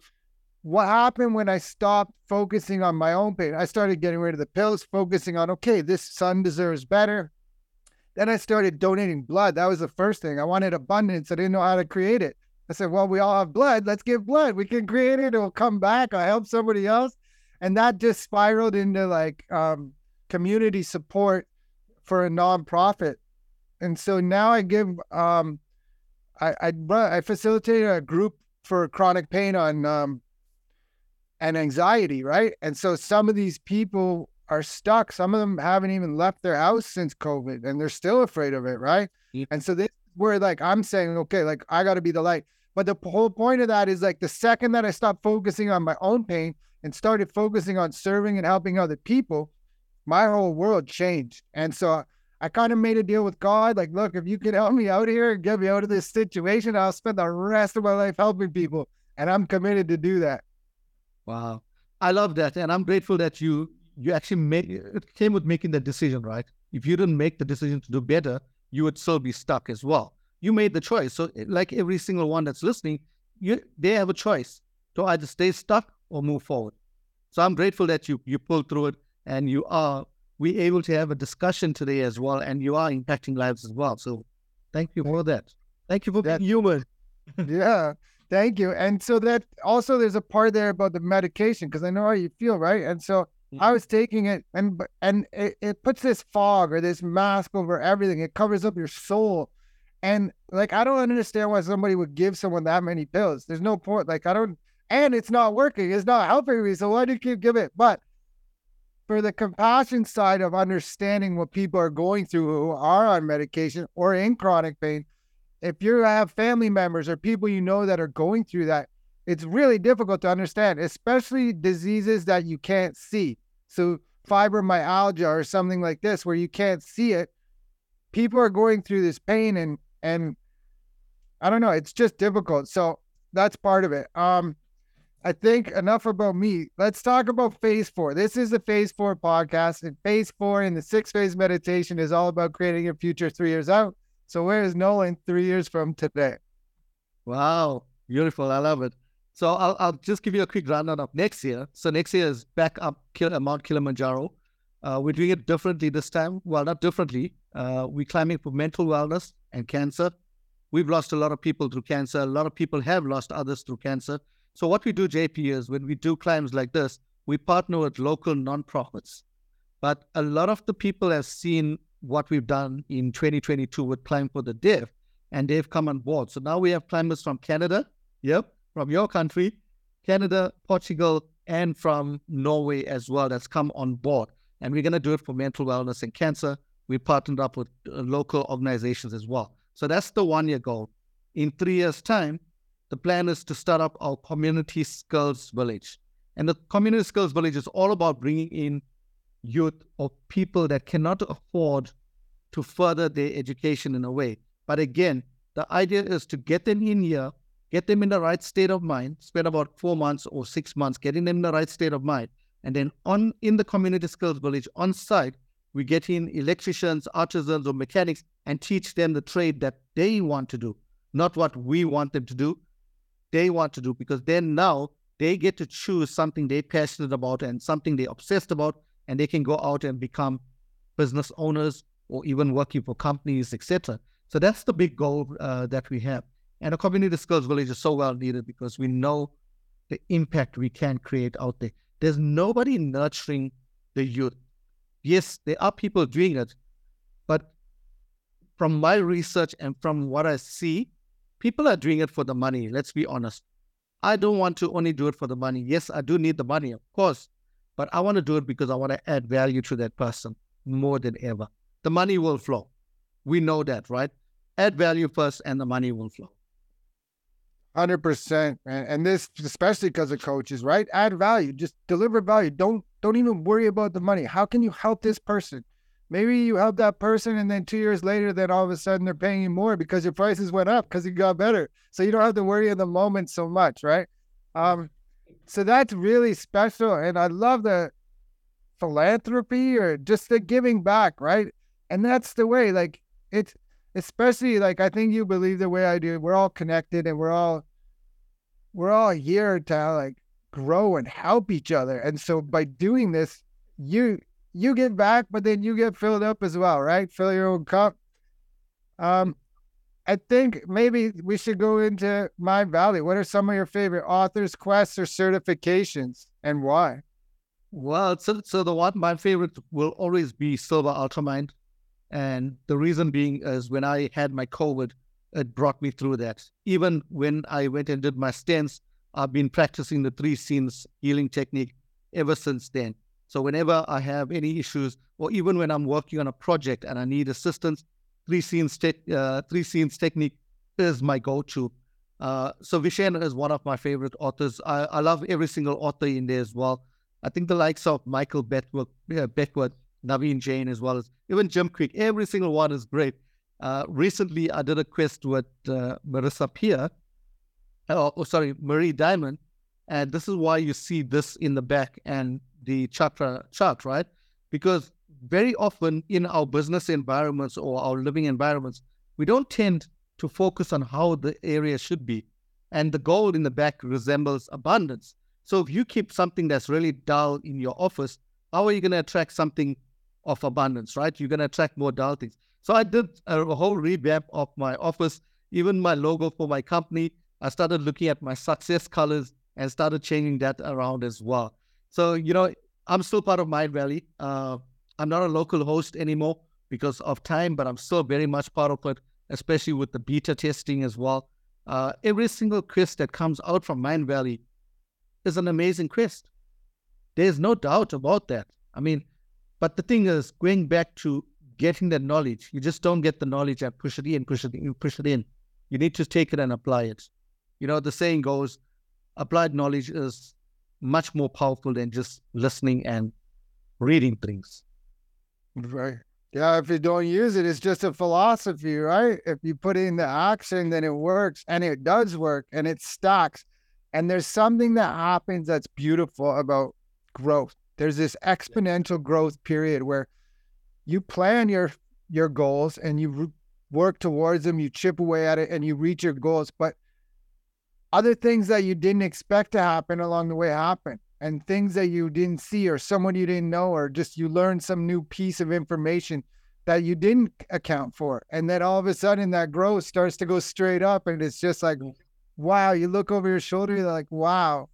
what happened when I stopped focusing on my own pain? I started getting rid of the pills, focusing on, okay, this son deserves better. Then I started donating blood. That was the first thing. I wanted abundance. I didn't know how to create it. I said, well, we all have blood. Let's give blood. We can create it. It'll come back. I help somebody else. And that just spiraled into like um, community support for a nonprofit. And so now I give um, I I, I facilitate a group for chronic pain on um, and anxiety, right? And so some of these people are stuck. Some of them haven't even left their house since COVID, and they're still afraid of it, right? Yeah. And so this where like I'm saying, okay, like I got to be the light. But the whole point of that is like the second that I stopped focusing on my own pain and started focusing on serving and helping other people, my whole world changed. And so I kind of made a deal with God. Like, look, if you can help me out here and get me out of this situation, I'll spend the rest of my life helping people. And I'm committed to do that. Wow. I love that. And I'm grateful that you you actually made it came with making the decision, right? If you didn't make the decision to do better, you would still be stuck as well. You made the choice. So eh, like every single one that's listening, you they have a choice to either stay stuck or move forward. So I'm grateful that you you pulled through it and you are we able to have a discussion today as well, and you are impacting lives as well. So thank you for that. Thank you for that, being human. yeah, thank you. And so that also there's a part there about the medication because I know how you feel, right? And so mm-hmm. I was taking it, and and it, it puts this fog or this mask over everything. It covers up your soul. And like I don't understand why somebody would give someone that many pills. There's no point. Like I don't, and it's not working. It's not helping me. So why do you keep giving it? But for the compassion side of understanding what people are going through who are on medication or in chronic pain, if you have family members or people you know that are going through that, it's really difficult to understand, especially diseases that you can't see. So, fibromyalgia or something like this, where you can't see it, people are going through this pain and, and I don't know, it's just difficult. So, that's part of it. Um, I think enough about me. Let's talk about phase four. This is the phase four podcast, and phase four in the six phase meditation is all about creating your future three years out. So, where is Nolan three years from today? Wow, beautiful. I love it. So, I'll, I'll just give you a quick rundown of next year. So, next year is back up Kil- Mount Kilimanjaro. Uh, we're doing it differently this time. Well, not differently. Uh, we're climbing for mental wellness and cancer. We've lost a lot of people through cancer. A lot of people have lost others through cancer. So what we do, JP, is when we do climbs like this, we partner with local nonprofits. But a lot of the people have seen what we've done in 2022 with Climb for the Deaf, and they've come on board. So now we have climbers from Canada, yep, from your country, Canada, Portugal, and from Norway as well that's come on board. And we're going to do it for mental wellness and cancer. We partnered up with uh, local organizations as well. So that's the one year goal. In three years' time, the plan is to start up our community skills village. And the community skills village is all about bringing in youth or people that cannot afford to further their education in a way. But again, the idea is to get them in here, get them in the right state of mind, spend about four months or six months getting them in the right state of mind. And then on in the community skills village on site, we get in electricians, artisans, or mechanics and teach them the trade that they want to do, not what we want them to do. They want to do because then now they get to choose something they're passionate about and something they're obsessed about, and they can go out and become business owners or even working for companies, etc. So that's the big goal uh, that we have. And a community skills village is so well needed because we know the impact we can create out there. There's nobody nurturing the youth. Yes, there are people doing it, but from my research and from what I see, people are doing it for the money. Let's be honest. I don't want to only do it for the money. Yes, I do need the money, of course, but I want to do it because I want to add value to that person more than ever. The money will flow. We know that, right? Add value first and the money will flow. 100% and this especially because of coaches right add value just deliver value don't don't even worry about the money. How can you help this person? Maybe you help that person and then two years later then all of a sudden they're paying you more because your prices went up because you got better. So you don't have to worry in the moment so much right? Um so that's really special and i love the philanthropy or just the giving back right? And that's the way like it's especially like I think you believe the way I do. We're all connected and we're all we're all here to like grow and help each other. And so by doing this, you you get back, but then you get filled up as well, right? Fill your own cup. Um, I think maybe we should go into Mindvalley. What are some of your favorite authors, quests, or certifications, and why? Well, so, so the one my favorite will always be Silva Ultramind. And the reason being is when I had my COVID, it brought me through that. Even when I went and did my stents, I've been practicing the three scenes healing technique ever since then. So whenever I have any issues, or even when I'm working on a project and I need assistance, three scenes, te- uh, three scenes technique is my go-to. Uh, so Vishen is one of my favorite authors. I, I, love every single author in there as well. I think the likes of Michael Beckwith, uh, Beckwith Naveen Jain, as well as even Jim Kwik, Every single one is great. Uh, recently, I did a quest with uh, Marissa Peer, oh, oh, sorry, Marie Diamond, and this is why you see this in the back and the chakra chart, right? Because very often in our business environments or our living environments, we don't tend to focus on how the area should be. And the gold in the back resembles abundance. So if you keep something that's really dull in your office, how are you going to attract something of abundance, right? You're going to attract more dull things. So I did a, a whole revamp of my office, even my logo for my company. I started looking at my success colors and started changing that around as well. So, you know, I'm still part of Mindvalley. Uh, I'm not a local host anymore because of time, but I'm still very much part of it, especially with the beta testing as well. Uh, every single quest that comes out from Mindvalley is an amazing quest. There's no doubt about that. I mean, but the thing is, going back to getting that knowledge, you just don't get the knowledge and push it in, push it in, push it in. You need to take it and apply it. You know, the saying goes, applied knowledge is much more powerful than just listening and reading things. Right. Yeah, if you don't use it, it's just a philosophy, right? If you put it the action, then it works and it does work and it stacks. And there's something that happens that's beautiful about growth. There's this exponential growth period where you plan your your goals and you re- work towards them, you chip away at it and you reach your goals, but other things that you didn't expect to happen along the way happen and things that you didn't see or someone you didn't know or just you learned some new piece of information that you didn't account for and then all of a sudden that growth starts to go straight up and it's just like wow you look over your shoulder you're like wow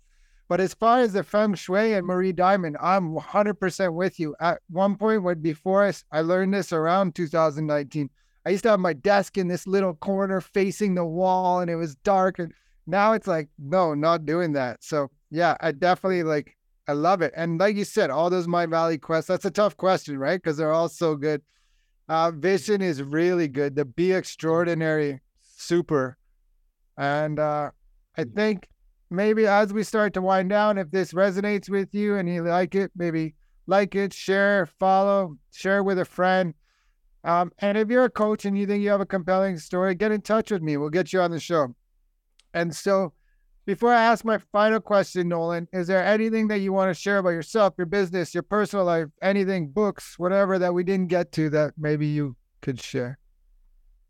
but as far as the feng shui and Marie Diamond, I'm 100% with you. At one point, when before I, I learned this around 2019, I used to have my desk in this little corner facing the wall and it was dark. And now it's like, no, not doing that. So yeah, I definitely like, I love it. And like you said, all those Mindvalley quests, that's a tough question, right? Because they're all so good. Uh, Vishen is really good. The Be Extraordinary, super. And uh, I think maybe as we start to wind down, if this resonates with you and you like it, maybe like it, share, follow, share with a friend. Um, and if you're a coach and you think you have a compelling story, get in touch with me. We'll get you on the show. And so, before I ask my final question, Nolan, is there anything that you want to share about yourself, your business, your personal life, anything, books, whatever that we didn't get to that maybe you could share?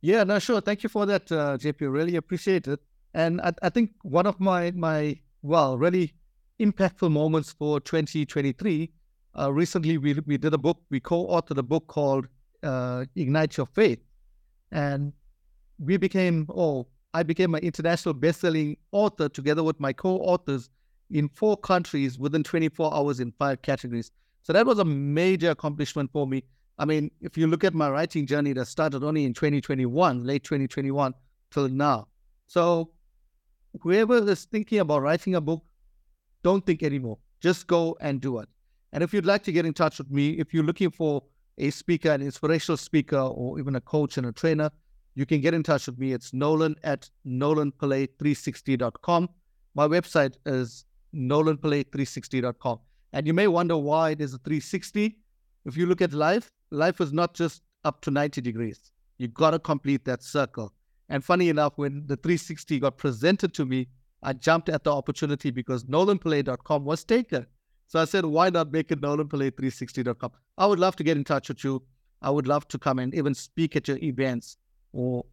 Yeah, no, sure. Thank you for that, uh, JP. Really appreciate it. And I, I think one of my my well, really impactful moments for 2023. Uh, recently, we we did a book. We co-authored a book called uh, "Ignite Your Faith," and we became oh, I became an international best-selling author together with my co-authors in four countries within 24 hours in five categories. So that was a major accomplishment for me. I mean, if you look at my writing journey that started only in 2021, late 2021 till now. So whoever is thinking about writing a book, don't think anymore. Just go and do it. And if you'd like to get in touch with me, if you're looking for a speaker, an inspirational speaker, or even a coach and a trainer, you can get in touch with me. It's Nolan at nolanpillay360.com. My website is nolanpillay360.com. And you may wonder why there's a 360. If you look at life, life is not just up to 90 degrees. You got to complete that circle. And funny enough, when the 360 got presented to me, I jumped at the opportunity because nolanpillay.com was taken. So I said, why not make it nolanpillay360.com? I would love to get in touch with you. I would love to come and even speak at your events or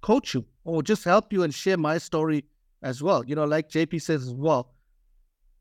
coach you or just help you and share my story as well. You know, like JP says as well,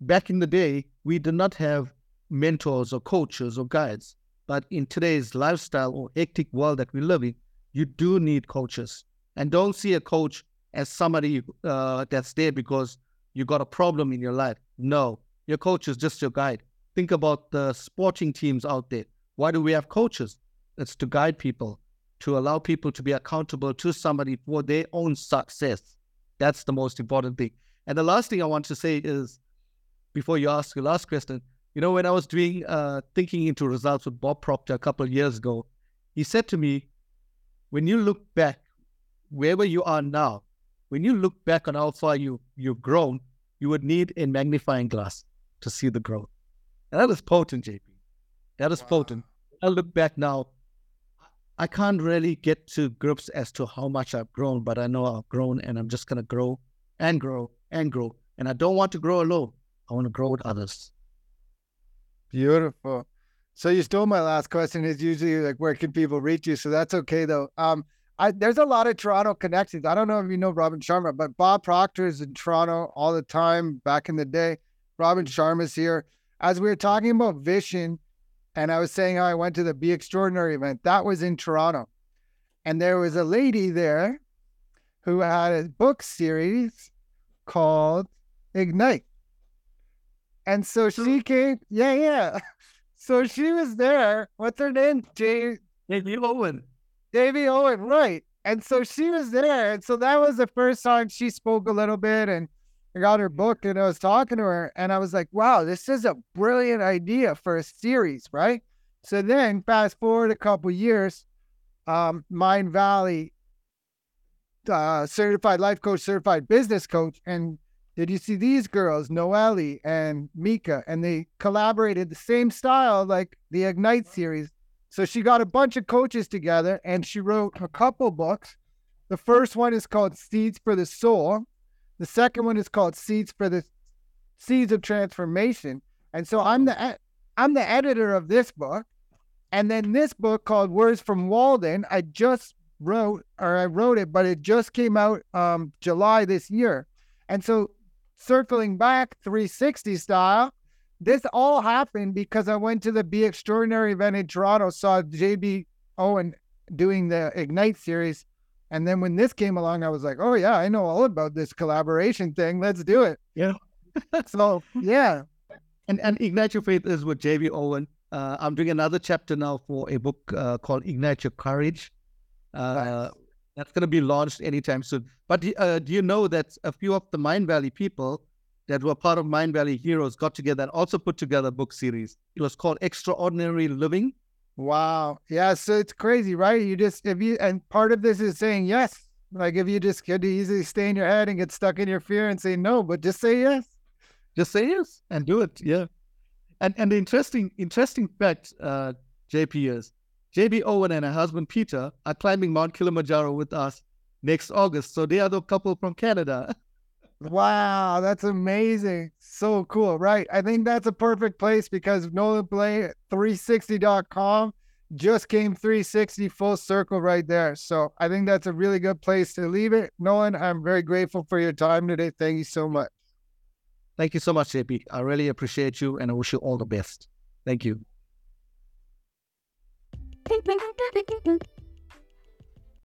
back in the day, we did not have mentors or coaches or guides. But in today's lifestyle or hectic world that we live in, you do need coaches. And don't see a coach as somebody uh, that's there because you got a problem in your life. No, your coach is just your guide. Think about the sporting teams out there. Why do we have coaches? It's to guide people, to allow people to be accountable to somebody for their own success. That's the most important thing. And the last thing I want to say is before you ask your last question, you know, when I was doing uh, thinking into results with Bob Proctor a couple of years ago, he said to me, when you look back wherever you are now, when you look back on how far you you've grown, you would need a magnifying glass to see the growth. And that is potent, JP. That is wow. potent. I look back now, I can't really get to grips as to how much I've grown, but I know I've grown and I'm just gonna grow and grow and grow. And I don't want to grow alone. I want to grow with others. Beautiful. So you stole my last question. Is usually like where can people reach you? So that's okay though. Um, I, there's a lot of Toronto connections. I don't know if you know Robin Sharma, but Bob Proctor is in Toronto all the time back in the day. Robin Sharma's here. As we were talking about vision, and I was saying how I went to the Be Extraordinary event, that was in Toronto. And there was a lady there who had a book series called Ignite. And so she came, yeah, yeah. So she was there. What's her name? J- JB Owen. JB Owen, right. And so she was there. And so that was the first time she spoke a little bit and I got her book and I was talking to her and I was like, wow, this is a brilliant idea for a series, right? So then fast forward a couple years, um, Mindvalley uh, certified life coach, certified business coach, and did you see these girls, Noelle and Mika? And they collaborated the same style like the Ignite series. So she got a bunch of coaches together and she wrote a couple books. The first one is called Seeds for the Soul. The second one is called Seeds for the Seeds of Transformation. And so I'm the I'm the editor of this book. And then this book called Words from Walden, I just wrote or I wrote it, but it just came out um, July this year. And so circling back 360 style, this all happened because I went to the Be Extraordinary event in Toronto, saw JB Owen doing the Ignite series. And then when this came along, I was like, oh, yeah, I know all about this collaboration thing. Let's do it. Yeah. so, yeah. And, and Ignite Your Faith is with JB Owen. Uh, I'm doing another chapter now for a book uh, called Ignite Your Courage. Uh, that's going to be launched anytime soon. But uh, do you know that a few of the Mindvalley people that were part of Mindvalley Heroes got together and also put together a book series? It was called Extraordinary Living. Wow. Yeah. So it's crazy, right? You just, if you, and part of this is saying yes. Like if you just could easily stay in your head and get stuck in your fear and say no, but just say yes. Just say yes and do it. Yeah. And and the interesting interesting fact, uh, JP is JB Owen and her husband Peter are climbing Mount Kilimanjaro with us next August. So they are the couple from Canada. wow, that's amazing. So cool. Right. I think that's a perfect place because Nolan Pillay 360.com just came 360 full circle right there. So I think that's a really good place to leave it. Nolan, I'm very grateful for your time today. Thank you so much. Thank you so much, JP. I really appreciate you and I wish you all the best. Thank you.